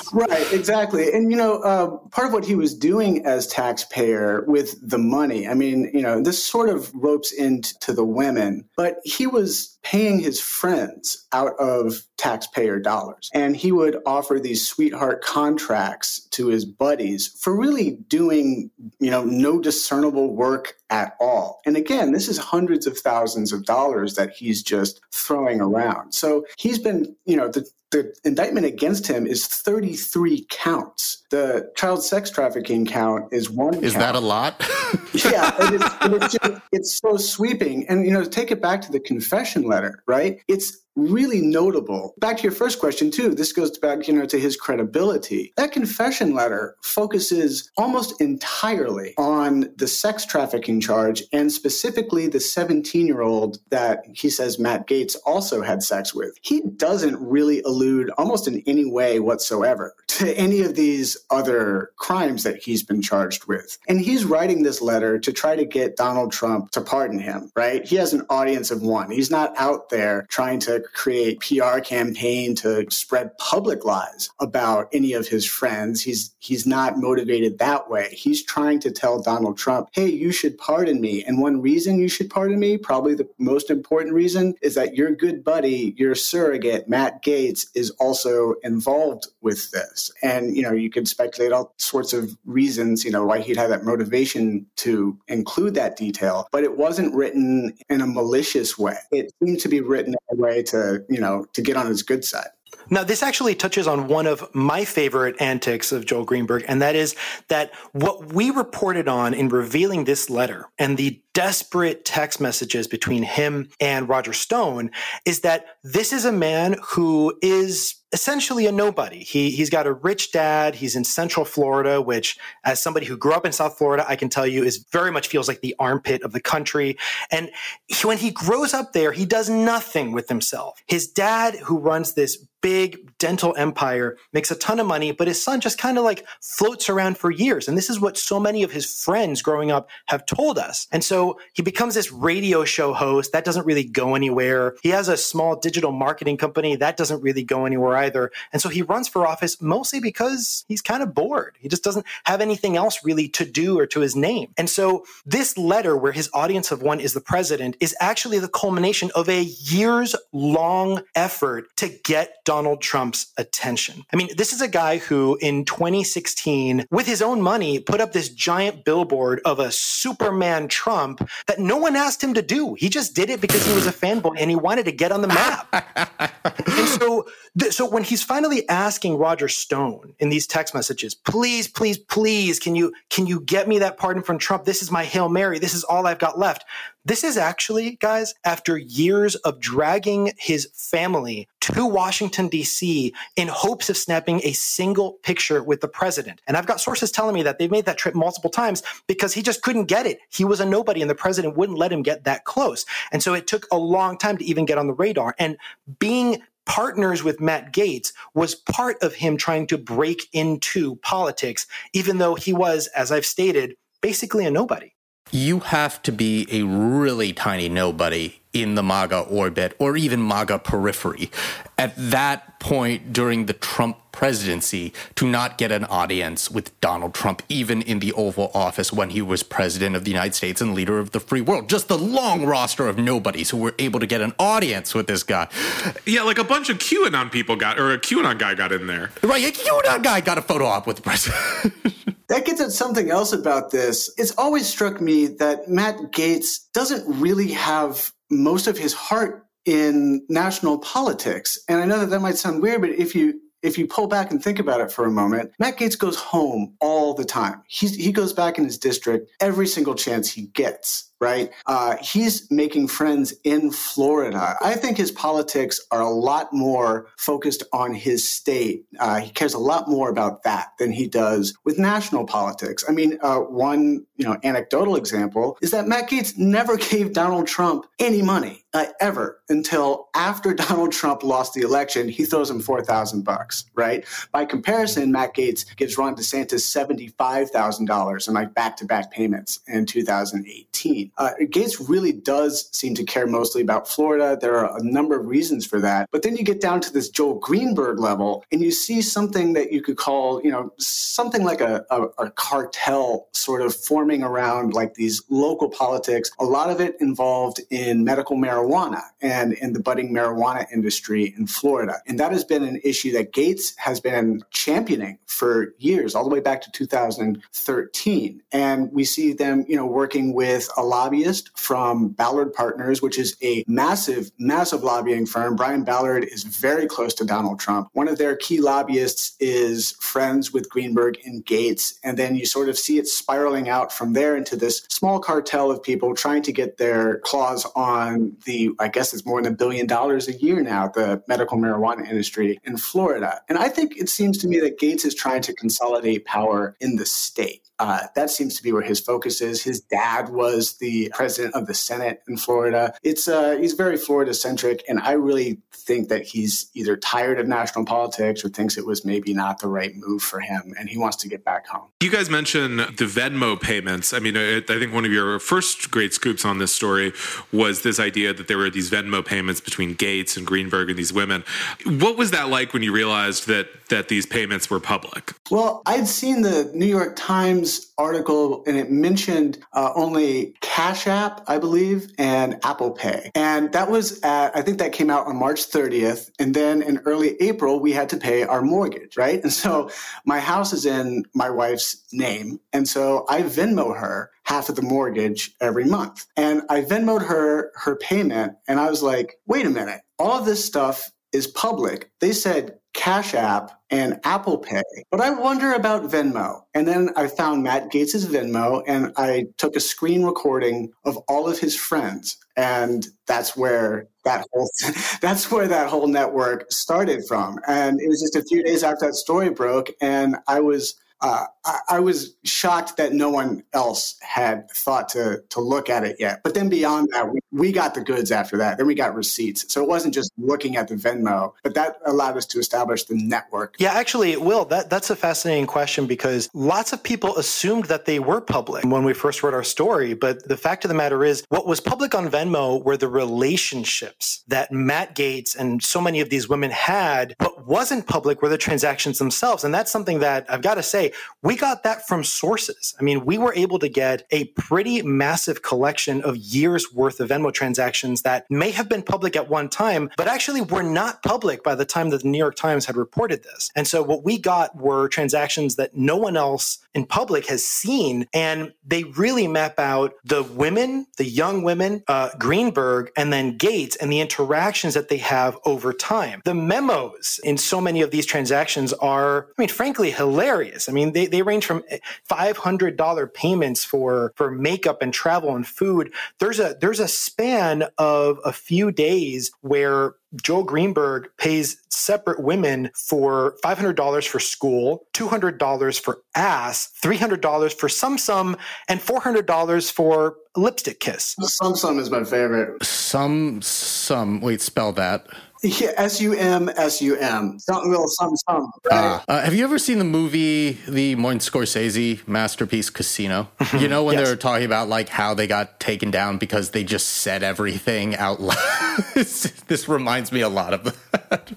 right, exactly. And, you know, uh, part of what he was doing as taxpayer with the money, I mean, you know, this sort of ropes into the women, but he was paying his friends out of taxpayer dollars. And he would offer these sweetheart contracts to his buddies for really doing, you know, no discernible work at all. And again, this is hundreds of thousands of dollars that he's just throwing around. So he's been, you know, the the indictment against him is 33 counts. The child sex trafficking count is one. Is count. that a lot? yeah, and it's, and it's, just, it's so sweeping. And, you know, take it back to the confession letter, right? It's really notable. Back to your first question too. This goes back, you know, to his credibility. That confession letter focuses almost entirely on the sex trafficking charge and specifically the 17-year-old that he says Matt Gaetz also had sex with. He doesn't really allude almost in any way whatsoever to any of these other crimes that he's been charged with. And he's writing this letter to try to get Donald Trump to pardon him, right? He has an audience of one. He's not out there trying to create PR campaign to spread public lies about any of his friends. He's he's not motivated that way. He's trying to tell Donald Trump, "Hey, you should pardon me." And one reason you should pardon me, probably the most important reason, is that your good buddy, your surrogate, Matt Gaetz is also involved with this. And you know, you could speculate all sorts of reasons, you know, why he'd have that motivation to include that detail, but it wasn't written in a malicious way. It seemed to be written in a way to to you know to get on his good side. Now, this actually touches on one of my favorite antics of Joel Greenberg, and that is that what we reported on in revealing this letter and the desperate text messages between him and Roger Stone is that this is a man who is essentially a nobody. He he's got a rich dad. He's in Central Florida, which, as somebody who grew up in South Florida, I can tell you is very much feels like the armpit of the country. And he, when he grows up there, he does nothing with himself. His dad, who runs this big dental empire, makes a ton of money, but his son just kind of like floats around for years. And this is what so many of his friends growing up have told us. And so he becomes this radio show host that doesn't really go anywhere. He has a small digital marketing company that doesn't really go anywhere either. And so he runs for office mostly because he's kind of bored. He just doesn't have anything else really to do or to his name. And so this letter, where his audience of one is the president, is actually the culmination of a years long effort to get Donald Trump's attention. I mean, this is a guy who in 2016, with his own money, put up this giant billboard of a Superman Trump that no one asked him to do. He just did it because he was a fanboy and he wanted to get on the map. and so, so when he's finally asking Roger Stone in these text messages, please, please, please, can you can you get me that pardon from Trump? This is my hail mary. This is all I've got left. This is actually, guys, after years of dragging his family to Washington, D.C. in hopes of snapping a single picture with the president. And I've got sources telling me that they've made that trip multiple times because he just couldn't get it. He was a nobody, and the president wouldn't let him get that close. And so it took a long time to even get on the radar. And being partners with Matt Gaetz was part of him trying to break into politics, even though he was, as I've stated, basically a nobody. You have to be a really tiny nobody in the MAGA orbit or even MAGA periphery at that point during the Trump presidency to not get an audience with Donald Trump, even in the Oval Office when he was president of the United States and leader of the free world. Just the long roster of nobodies who were able to get an audience with this guy. Yeah, like a bunch of QAnon people got, or a QAnon guy got in there. Right, a QAnon guy got a photo op with the president. That gets at something else about this. It's always struck me that Matt Gaetz doesn't really have most of his heart in national politics. And I know that that might sound weird, but if you if you pull back and think about it for a moment, Matt Gaetz goes home all the time. He's, he goes back in his district every single chance he gets right? Uh, he's making friends in Florida. I think his politics are a lot more focused on his state. Uh, he cares a lot more about that than he does with national politics. I mean, uh, one you know anecdotal example is that Matt Gaetz never gave Donald Trump any money uh, ever until after Donald Trump lost the election. He throws him four thousand bucks, right? By comparison, Matt Gaetz gives Ron DeSantis seventy five thousand dollars in like back to back payments in 2018. Uh, Gaetz really does seem to care mostly about Florida. There are a number of reasons for that. But then you get down to this Joel Greenberg level, and you see something that you could call, you know, something like a, a, a cartel sort of forming around like these local politics. A lot of it involved in medical marijuana and in the budding marijuana industry in Florida. And that has been an issue that Gaetz has been championing for years, all the way back to 2013. And we see them, you know, working with a lot lobbyist from Ballard Partners, which is a massive, massive lobbying firm. Brian Ballard is very close to Donald Trump. One of their key lobbyists is friends with Greenberg and Gaetz. And then you sort of see it spiraling out from there into this small cartel of people trying to get their claws on the, I guess it's more than a billion dollars a year now, the medical marijuana industry in Florida. And I think it seems to me that Gaetz is trying to consolidate power in the state. Uh, that seems to be where his focus is. His dad was the president of the Senate in Florida. It's uh, he's very Florida centric, and I really think that he's either tired of national politics or thinks it was maybe not the right move for him, and he wants to get back home. You guys mentioned the Venmo payments. I mean, I think one of your first great scoops on this story was this idea that there were these Venmo payments between Gaetz and Greenberg and these women. What was that like when you realized that that these payments were public? Well, I'd seen the New York Times Times article and it mentioned uh, only Cash App, I believe, and Apple Pay. And that was at, I think that came out on March 30th. And then in early April, we had to pay our mortgage, right? And so my house is in my wife's name. And so I Venmo her half of the mortgage every month. And I Venmoed her her payment. And I was like, wait a minute, all of this stuff is public. They said Cash App and Apple Pay. But I wonder about Venmo. And then I found Matt Gaetz's Venmo and I took a screen recording of all of his friends. And that's where that whole that's where that whole network started from. And it was just a few days after that story broke and I was uh, I, I, was shocked that no one else had thought to to look at it yet. But then beyond that, we, we got the goods after that. Then we got receipts. So it wasn't just looking at the Venmo, but that allowed us to establish the network. Yeah, actually, it Will, that that's a fascinating question because lots of people assumed that they were public when we first wrote our story. But the fact of the matter is, what was public on Venmo were the relationships that Matt Gaetz and so many of these women had. What wasn't public were the transactions themselves, and that's something that I've got to say we got that from sources. I mean, we were able to get a pretty massive collection of years worth of Venmo transactions that may have been public at one time, but actually were not public by the time that the New York Times had reported this. And so what we got were transactions that no one else in public has seen. And they really map out the women, the young women, uh, Greenberg, and then Gaetz, and the interactions that they have over time. The memos in so many of these transactions are, I mean, frankly, hilarious. I mean, they, they range from $500 payments for, for makeup and travel and food. There's a, there's a span of a few days where Joel Greenberg pays separate women for $500 for school, $200 for ass, $300 for sum sum, and $400 for lipstick kiss. Sum sum is my favorite. Some, sum. wait, spell that. Yeah, S U M S U M. Something little something something. Right? Uh, uh, have you ever seen the movie, the Martin Scorsese masterpiece Casino? you know when yes. they're talking about like how they got taken down because they just said everything out loud. this reminds me a lot of that.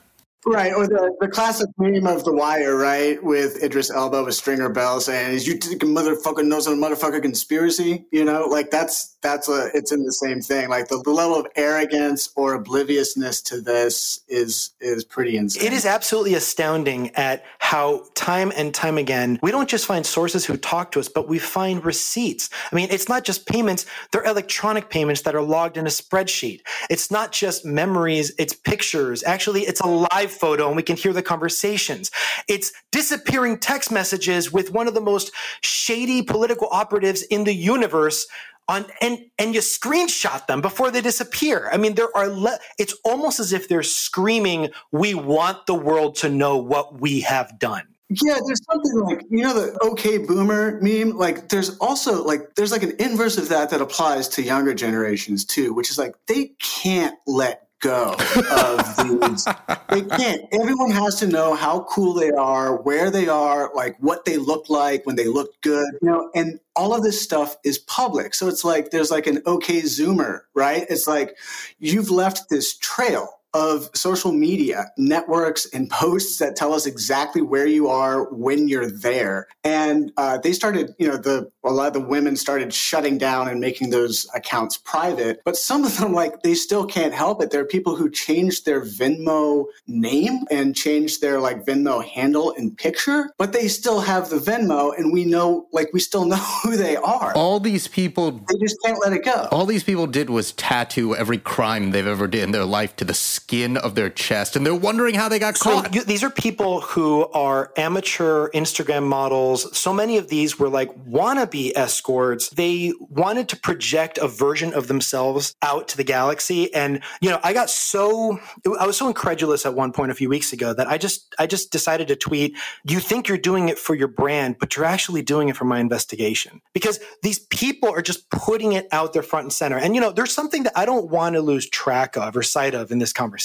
Right, or the, the classic meme of The Wire, right, with Idris Elba with Stringer Bell saying, "Is you think a motherfucker knows a motherfucker conspiracy?" You know, like that's that's a it's in the same thing. Like the, the level of arrogance or obliviousness to this is is pretty insane. It is absolutely astounding at how time and time again we don't just find sources who talk to us, but we find receipts. I mean, it's not just payments; they're electronic payments that are logged in a spreadsheet. It's not just memories; it's pictures. Actually, it's a live live photo and we can hear the conversations. It's disappearing text messages with one of the most shady political operatives in the universe on and and you screenshot them before they disappear. I mean, there are le- it's almost as if they're screaming, "We want the world to know what we have done." Yeah, there's something like you know the "Okay Boomer" meme. Like, there's also like there's like an inverse of that that applies to younger generations too, which is like they can't let go of these. they can't. Everyone has to know how cool they are, where they are, like what they look like when they look good, you know, and all of this stuff is public. So it's like there's like an okay zoomer, right? It's like you've left this trail of social media networks and posts that tell us exactly where you are when you're there. And uh, they started, you know, the a lot of the women started shutting down and making those accounts private. But some of them, like, they still can't help it. There are people who changed their Venmo name and changed their like Venmo handle and picture, but they still have the Venmo, and we know, like, we still know who they are. All these people, they just can't let it go. All these people did was tattoo every crime they've ever did in their life to the skin of their chest, and they're wondering how they got so caught. You, these are people who are amateur Instagram models. So many of these were like wannabe escorts. They wanted to project a version of themselves out to the galaxy, and you know, I got so I was so incredulous at one point a few weeks ago that I just I just decided to tweet, "You think you're doing it for your brand, but you're actually doing it for my investigation." Because these people are just putting it out there front and center. And you know, there's something that I don't want to lose track of or sight of in this conversation,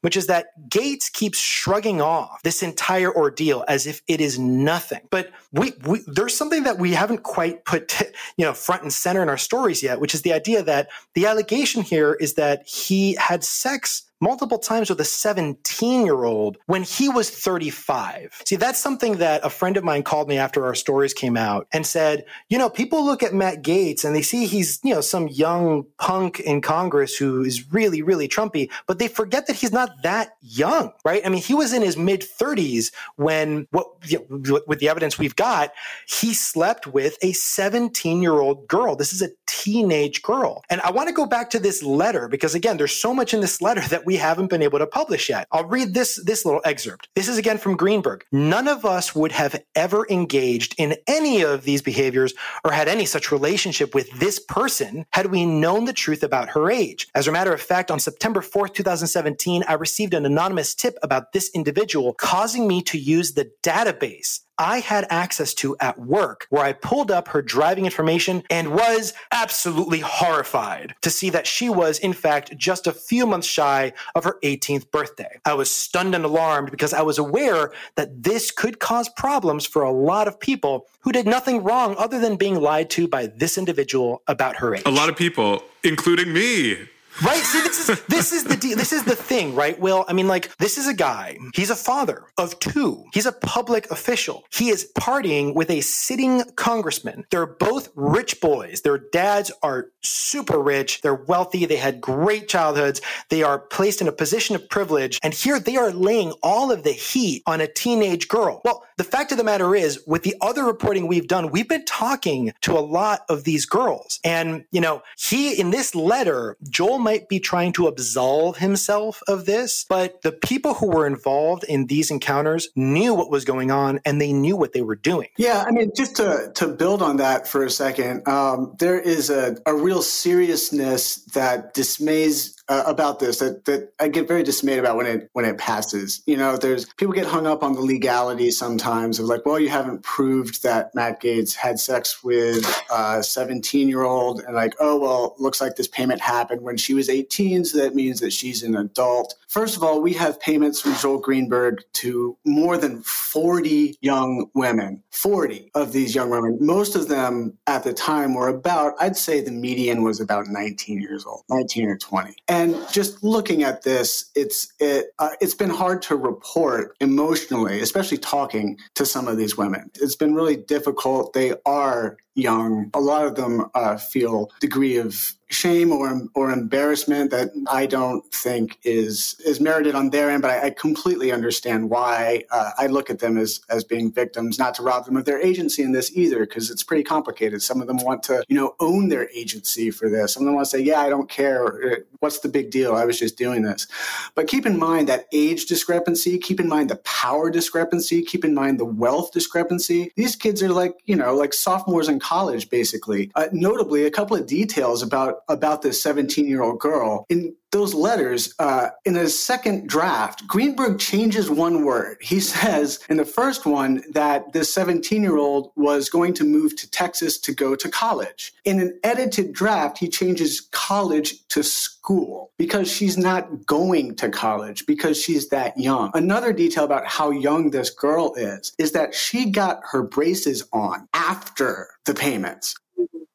which is that Gaetz keeps shrugging off this entire ordeal as if it is nothing. But we, we there's something that we haven't quite put you know front and center in our stories yet, which is the idea that the allegation here is that he had sex multiple times with a 17 year old when he was 35. See, that's something that a friend of mine called me after our stories came out and said, you know, people look at Matt Gaetz and they see he's, you know, some young punk in Congress who is really, really Trumpy, but they forget that he's not that young, right? I mean, he was in his mid 30s when what, you know, with the evidence we've got, he slept with a 17 year old girl. This is a teenage girl. And I want to go back to this letter because again, there's so much in this letter that we haven't been able to publish yet. I'll read this, this little excerpt. This is again from Greenberg. None of us would have ever engaged in any of these behaviors or had any such relationship with this person had we known the truth about her age. As a matter of fact, on September 4th, 2017, I received an anonymous tip about this individual causing me to use the database I had access to at work, where I pulled up her driving information and was absolutely horrified to see that she was, in fact, just a few months shy of her 18th birthday. I was stunned and alarmed because I was aware that this could cause problems for a lot of people who did nothing wrong other than being lied to by this individual about her age. A lot of people, including me. Right. See, this is this is the this is the thing, right? Will I mean, like, this is a guy. He's a father of two. He's a public official. He is partying with a sitting congressman. They're both rich boys. Their dads are super rich. They're wealthy. They had great childhoods. They are placed in a position of privilege, and here they are laying all of the heat on a teenage girl. Well, the fact of the matter is, with the other reporting we've done, we've been talking to a lot of these girls, and you know, he in this letter, Joel might be trying to absolve himself of this, but the people who were involved in these encounters knew what was going on and they knew what they were doing. Yeah, I mean, just to, to build on that for a second, um, there is a, a real seriousness that dismays uh, about this that, that I get very dismayed about when it when it passes. You know, there's people get hung up on the legality sometimes of like, well, you haven't proved that Matt Gaetz had sex with a 17 year old, and like, oh well, looks like this payment happened when she was 18, so that means that she's an adult. First of all, we have payments from Joel Greenberg to more than 40 young women. 40 of these young women. Most of them at the time were about, I'd say the median was about 19 years old, 19 or 20. And just looking at this, it's it uh, it's been hard to report emotionally, especially talking to some of these women. It's been really difficult. They are young. A lot of them uh, feel degree of shame or or embarrassment that I don't think is is merited on their end. But I, I completely understand why. Uh, I look at them as as being victims, not to rob them of their agency in this either, because it's pretty complicated. Some of them want to, you know, own their agency for this. Some of them want to say, "Yeah, I don't care. What's the big deal? I was just doing this." But keep in mind that age discrepancy. Keep in mind the power discrepancy. Keep in mind the wealth discrepancy. These kids are like, you know, like sophomores in college, basically. Uh, notably, a couple of details about about this 17 year old girl. In those letters, uh, in his second draft, Greenberg changes one word. He says in the first one that this 17 year old was going to move to Texas to go to college. In an edited draft, he changes college to school because she's not going to college because she's that young. Another detail about how young this girl is is that she got her braces on after the payments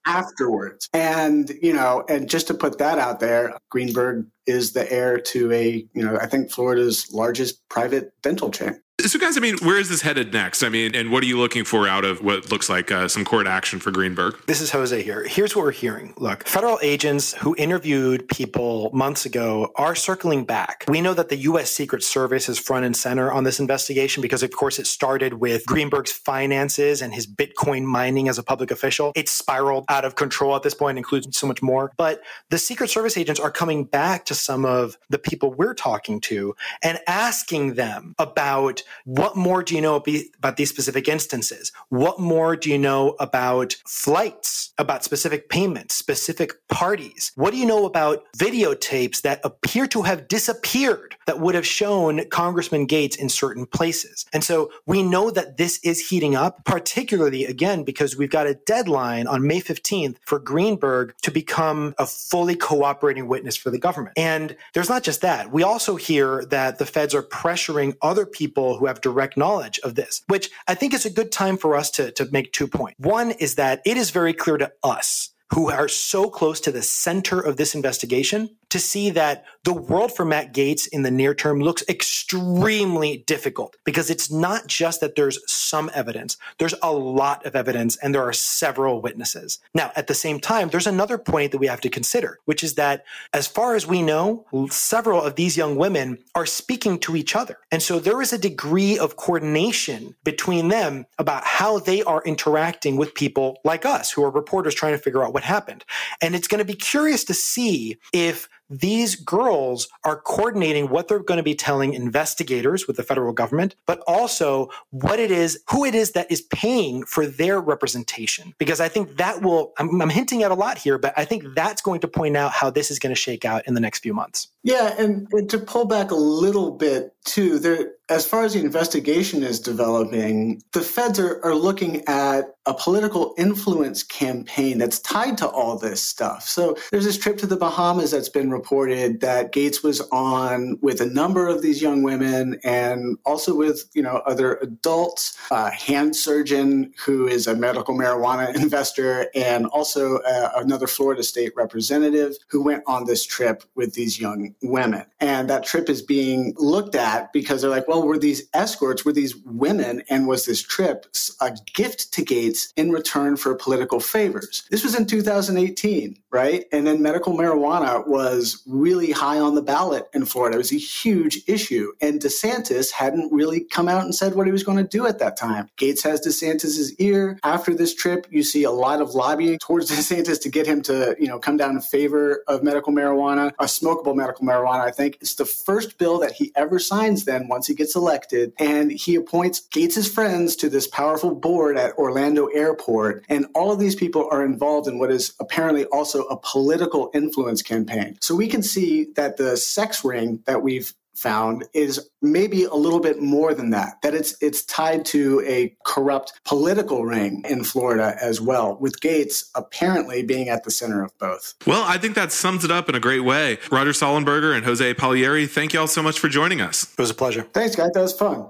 afterwards. And, you know, and just to put that out there, Greenberg is the heir to a, you know, I think Florida's largest private dental chain. So, guys, I mean, where is this headed next? I mean, and what are you looking for out of what looks like uh, some court action for Greenberg? This is Jose here. Here's what we're hearing. Look, federal agents who interviewed people months ago are circling back. We know that the U.S. Secret Service is front and center on this investigation because, of course, it started with Greenberg's finances and his Bitcoin mining as a public official. It's spiraled out of control at this point, includes so much more. But the Secret Service agents are coming back to some of the people we're talking to and asking them about what more do you know about these specific instances? What more do you know about flights, about specific payments, specific parties? What do you know about videotapes that appear to have disappeared that would have shown Congressman Gaetz in certain places? And so we know that this is heating up, particularly again, because we've got a deadline on May 15th for Greenberg to become a fully cooperating witness for the government. And there's not just that. We also hear that the feds are pressuring other people who have direct knowledge of this, which I think is a good time for us to, to make two points. One is that it is very clear to us who are so close to the center of this investigation to see that the world for Matt Gaetz in the near term looks extremely difficult because it's not just that there's some evidence, there's a lot of evidence and there are several witnesses. Now, at the same time, there's another point that we have to consider, which is that as far as we know, several of these young women are speaking to each other. And so there is a degree of coordination between them about how they are interacting with people like us who are reporters trying to figure out what happened. And it's going to be curious to see if these girls are coordinating what they're going to be telling investigators with the federal government, but also what it is, who it is that is paying for their representation. Because I think that will, I'm, I'm hinting at a lot here, but I think that's going to point out how this is going to shake out in the next few months. Yeah, and, and to pull back a little bit too, there, as far as the investigation is developing, the feds are, are looking at a political influence campaign that's tied to all this stuff. So there's this trip to the Bahamas that's been reported that Gaetz was on with a number of these young women and also with, you know, other adults, a hand surgeon who is a medical marijuana investor, and also uh, another Florida state representative who went on this trip with these young women. And that trip is being looked at because they're like, well, were these escorts, were these women, and was this trip a gift to Gaetz in return for political favors? This was in 2018, right? And then medical marijuana was really high on the ballot in Florida. It was a huge issue. And DeSantis hadn't really come out and said what he was going to do at that time. Gaetz has DeSantis's ear. After this trip, you see a lot of lobbying towards DeSantis to get him to, you know, come down in favor of medical marijuana, a smokable medical marijuana, I think. It's the first bill that he ever signs then once he gets elected. And he appoints Gaetz's friends to this powerful board at Orlando Airport. And all of these people are involved in what is apparently also a political influence campaign. So we can see that the sex ring that we've found is maybe a little bit more than that that it's it's tied to a corrupt political ring in Florida as well with Gaetz apparently being at the center of both. Well, I think that sums it up in a great way. Roger Sollenberger and Jose Pagliery, thank you all so much for joining us. It was a pleasure. Thanks guys, that was fun.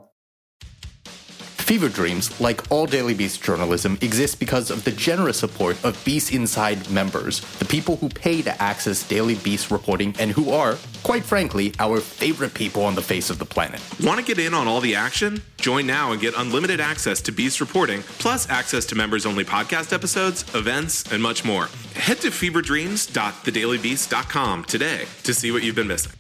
Fever Dreams, like all Daily Beast journalism, exists because of the generous support of Beast Inside members, the people who pay to access Daily Beast reporting and who are, quite frankly, our favorite people on the face of the planet. Want to get in on all the action? Join now and get unlimited access to Beast reporting, plus access to members only podcast episodes, events, and much more. Head to feverdreams.thedailybeast.com today to see what you've been missing.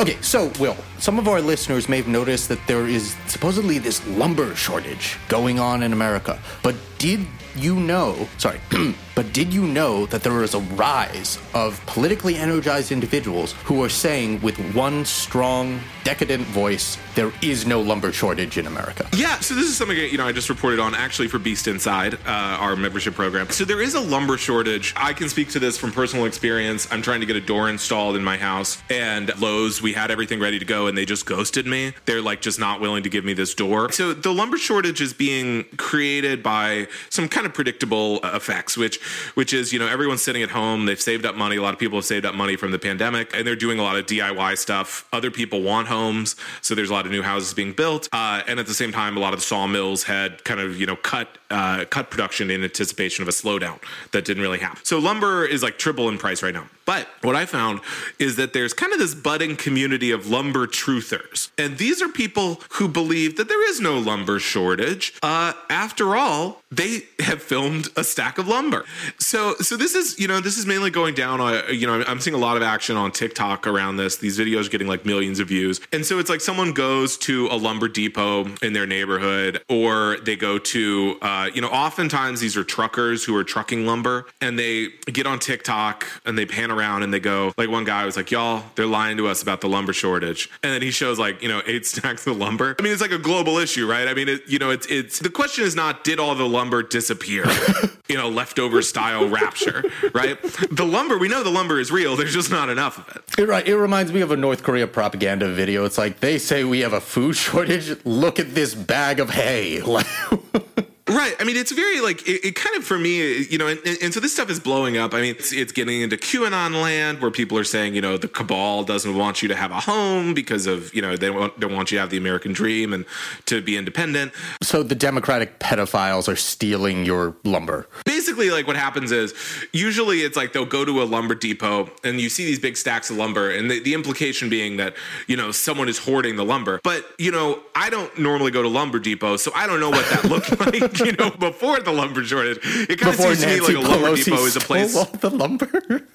Okay, so, Will, some of our listeners may have noticed that there is supposedly this lumber shortage going on in America. But did you know, sorry, but did you know that there is a rise of politically energized individuals who are saying with one strong, decadent voice, there is no lumber shortage in America? Yeah, so this is something you know I just reported on actually for Beast Inside, uh, our membership program. So there is a lumber shortage. I can speak to this from personal experience. I'm trying to get a door installed in my house, and Lowe's, we had everything ready to go, and they just ghosted me. They're like just not willing to give me this door. So the lumber shortage is being created by some kind of predictable uh, effects, which which is you know everyone's sitting at home, they've saved up money. A lot of people have saved up money from the pandemic, and they're doing a lot of DIY stuff. Other people want homes, so there's a lot of new houses being built, uh, and at the same time, a lot of the sawmills had kind of you know cut uh, cut production in anticipation of a slowdown that didn't really happen. So lumber is like triple in price right now. But what I found is that there's kind of this budding community of lumber truthers. And these are people who believe that there is no lumber shortage. Uh, after all, they have filmed a stack of lumber. So, so this is, you know, this is mainly going down. Uh, you know, I'm seeing a lot of action on TikTok around this. These videos are getting like millions of views. And so it's like someone goes to a lumber depot in their neighborhood, or they go to, uh, Uh, you know, oftentimes these are truckers who are trucking lumber, and they get on TikTok and they pan around and they go, like one guy was like, y'all, they're lying to us about the lumber shortage, and then he shows like, you know, eight stacks of lumber. I mean, it's like a global issue, right? I mean, it, you know, it's it's the question is not did all the lumber disappear, you know, leftover style rapture, right? The lumber, we know the lumber is real. There's just not enough of it. It, right. It reminds me of a North Korea propaganda video. It's like they say we have a food shortage. Look at this bag of hay. Right. I mean, it's very like it, it, kind of for me, you know, and, and, so this stuff is blowing up. I mean, it's, it's, getting into QAnon land where people are saying, you know, the cabal doesn't want you to have a home because of, you know, they don't, don't want you to have the American dream and to be independent. So the Democratic pedophiles are stealing your lumber. Basically, like what happens is usually it's like they'll go to a lumber depot and you see these big stacks of lumber, and the, the implication being that, you know, someone is hoarding the lumber. But, you know, I don't normally go to lumber depots, so I don't know what that looked like. you know, before the lumber shortage. It kind of seems to me like a lumber depot is a place. the lumber.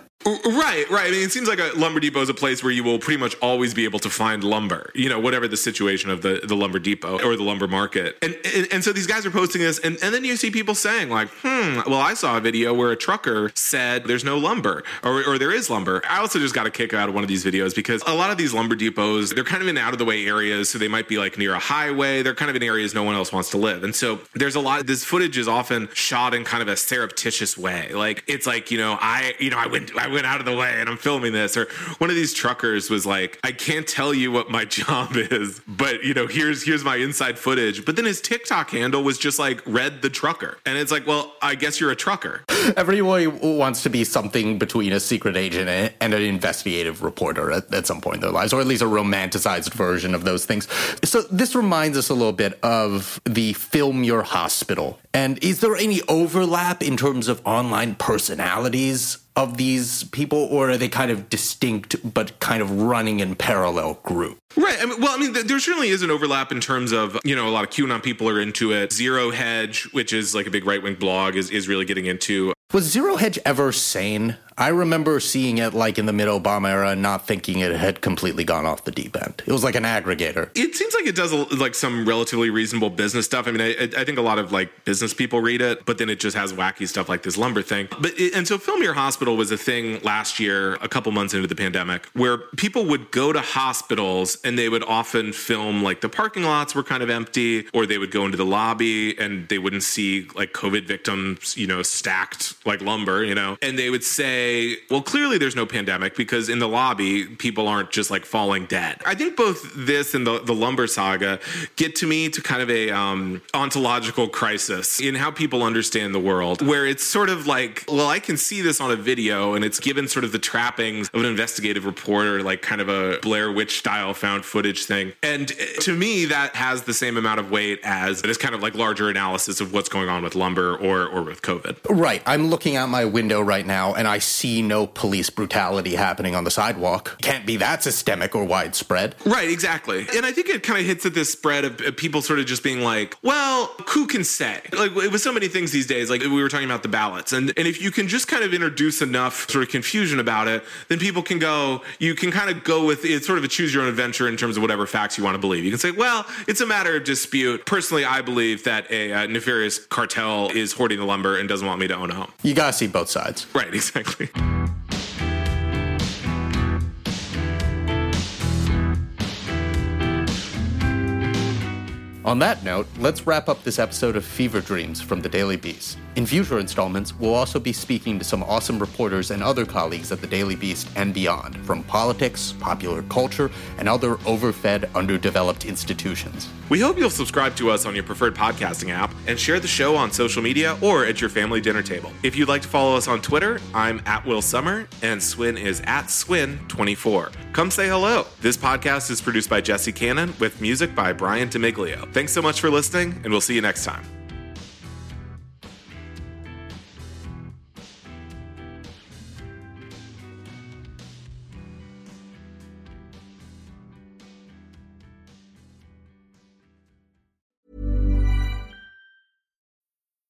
Right, right. I mean, it seems like a lumber depot is a place where you will pretty much always be able to find lumber. You know, whatever the situation of the, the lumber depot or the lumber market. And, and and so these guys are posting this, and, and then you see people saying like, hmm, well, I saw a video where a trucker said there's no lumber or, or there is lumber. I also just got a kick out of one of these videos because a lot of these lumber depots they're kind of in out of the way areas, so they might be like near a highway. They're kind of in areas no one else wants to live, and so there's a lot. This footage is often shot in kind of a surreptitious way. Like it's like you know I you know I went I went out of the way and I'm filming this. Or one of these truckers was like, I can't tell you what my job is, but you know, here's here's my inside footage. But then his TikTok handle was just like Red the Trucker. And it's like, well, I guess you're a trucker. Everyone wants to be something between a secret agent and an investigative reporter at, at some point in their lives, or at least a romanticized version of those things. So this reminds us a little bit of the film Your Hospital. And is there any overlap in terms of online personalities of these people, or are they kind of distinct but kind of running in parallel group? Right. I mean, well, I mean, there certainly is an overlap in terms of you know a lot of QAnon people are into it. Zero Hedge, which is like a big right wing blog, is is really getting into. Was Zero Hedge ever sane? I remember seeing it like in the mid Obama era and not thinking it had completely gone off the deep end. It was like an aggregator. It seems like it does like some relatively reasonable business stuff. I mean, I, I think a lot of like business people read it, but then it just has wacky stuff like this lumber thing. But it, and so Film Your Hospital was a thing last year, a couple months into the pandemic, where people would go to hospitals and they would often film like the parking lots were kind of empty, or they would go into the lobby and they wouldn't see like COVID victims, you know, stacked like lumber, you know, and they would say, well, clearly there's no pandemic because in the lobby, people aren't just like falling dead. I think both this and the, the lumber saga get to me to kind of a um, ontological crisis in how people understand the world, where it's sort of like, well, I can see this on a video and it's given sort of the trappings of an investigative reporter, like kind of a Blair Witch style found footage thing. And to me, that has the same amount of weight as this kind of like larger analysis of what's going on with lumber or, or with COVID. Right. I'm looking out my window right now and I see no police brutality happening on the sidewalk. Can't be that systemic or widespread. Right, exactly. And I think it kind of hits at this spread of, people sort of just being like, well, who can say? Like with so many things these days, like we were talking about the ballots. And, and if you can just kind of introduce enough sort of confusion about it, then people can go, you can kind of go with it's sort of a choose your own adventure in terms of whatever facts you want to believe. You can say, well, it's a matter of dispute. Personally, I believe that a, a nefarious cartel is hoarding the lumber and doesn't want me to own a home. You got to see both sides. Right, exactly. On that note, let's wrap up this episode of Fever Dreams from the Daily Beast. In future installments, we'll also be speaking to some awesome reporters and other colleagues at the Daily Beast and beyond, from politics, popular culture, and other overfed, underdeveloped institutions. We hope you'll subscribe to us on your preferred podcasting app and share the show on social media or at your family dinner table. If you'd like to follow us on Twitter, I'm at Will Sommer and Swin is at Swin24. Come say hello. This podcast is produced by Jesse Cannon with music by Brian Demiglio. Thanks so much for listening, and we'll see you next time.